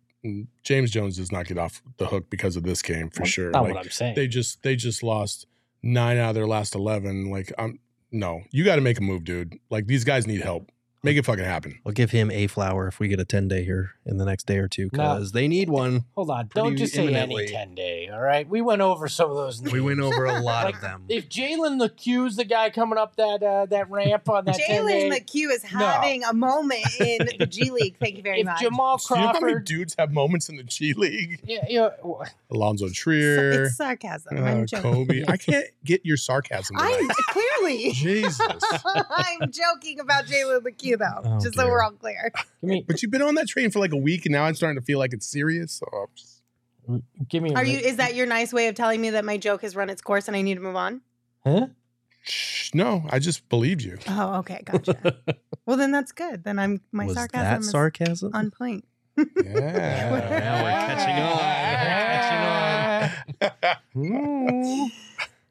James Jones does not get off the hook because of this game for That's sure. Not Like, what I'm saying. they just they just lost nine out of their last eleven. Like I'm no, you got to make a move, dude. Like these guys need help. Make it fucking happen. We'll give him a flower if we get a 10 day here in the next day or two No. because they need one. Hold on, don't just say any ten day. All right, we went over some of those. We went over a lot Like, of them. If Jalen Lecque's the guy coming up that uh, that ramp on that 10 Jalen day, McHugh is having a moment in the G League. Thank you very if much. Jamal Do you know how many Crawford, dudes have moments in the G League? yeah, yeah, w- Alonzo So- Trier, it's sarcasm. uh, I'm joking. Kobe. I can't get your sarcasm. I'm clearly. Jesus. I'm joking about Jalen McHugh though, Oh, just so we're all clear. give me, But you've been on that train for like a week, and now I'm starting to feel like it's serious. So I'm just- give me. a Are you? Is that your nice way of telling me that my joke has run its course and I need to move on? Huh? No, I just believed you. Oh, okay, gotcha. well, then that's good. Then I'm my Was sarcasm that is sarcasm? on point. Yeah. Now we're catching on.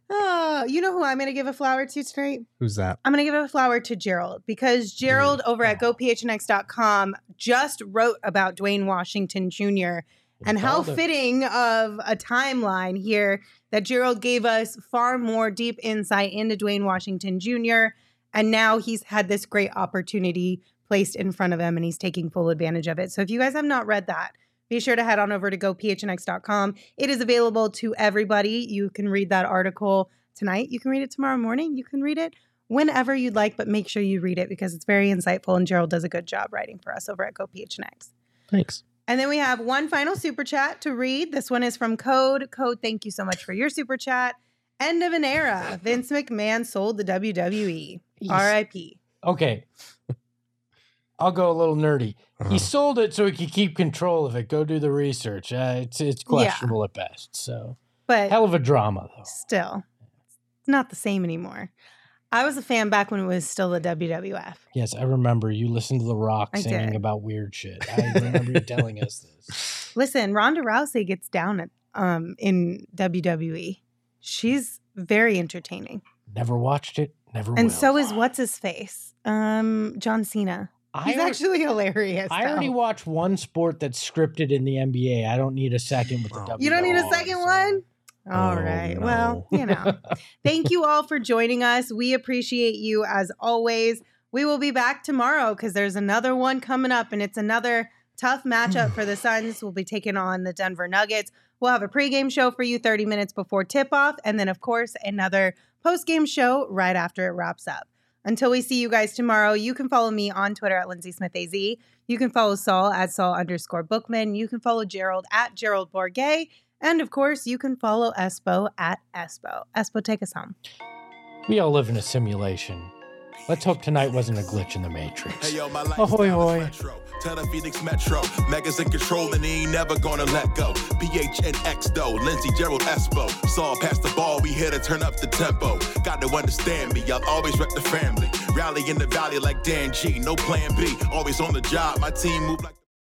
Oh, you know who I'm going to give a flower to tonight? Who's that? I'm going to give a flower to Gerald because Gerald over at gophnx.com just wrote about Duane Washington Jr. and how it. fitting of a timeline here that Gerald gave us far more deep insight into Duane Washington Jr. And now he's had this great opportunity placed in front of him and he's taking full advantage of it. So if you guys have not read that, be sure to head on over to gophnx.com. It is available to everybody. You can read that article tonight. You can read it tomorrow morning. You can read it whenever you'd like, but make sure you read it because it's very insightful and Gerald does a good job writing for us over at GoPHNX. Thanks. And then we have one final super chat to read. This one is from Code. Code, thank you so much for your super chat. End of an era. Vince McMahon sold the WWE. RIP. Okay. I'll go a little nerdy. Uh-huh. He sold it so he could keep control of it. Go do the research. Uh, it's it's questionable at best. So But hell of a drama though. still, it's not the same anymore. I was a fan back when it was still the WWF. Yes, I remember you listened to The Rock I singing did. about weird shit. I remember you telling us this. Listen, Ronda Rousey gets down at, um, in WWE. She's very entertaining. Never watched it. Never And will. so is what's his face? Um, John Cena. I He's al- actually hilarious. I already though. watched one sport that's scripted in the NBA. I don't need a second with the Oh. WWE. You don't need a Oh, second so- one? Oh, all Oh, right. no. Well, you know. Thank you all for joining us. We appreciate you as always. We will be back tomorrow because there's another one coming up, and it's another tough matchup for the Suns. We'll be taking on the Denver Nuggets. We'll have a pregame show for you 30 minutes before tip off, and then, of course, another postgame show right after it wraps up. Until we see you guys tomorrow, you can follow me on Twitter at Lindsay Smith AZ. You can follow Saul at Saul underscore Bookman. You can follow Gerald at Gerald Bourguet. And of course, you can follow Espo at Espo. Espo, take us home. We all live in a simulation. Let's hope tonight wasn't a glitch in the Matrix. Hey yo, my Ahoy, lifestyle hoy. Tell the Phoenix Metro. Megas in control and he ain't never gonna let go. PHNX though, Lindsey Gerald Espo. Saw past the ball, we here to turn up the tempo. Got to understand me, I'll always rep the family. Rally in the valley like Dan G, no plan B. Always on the job, my team move like.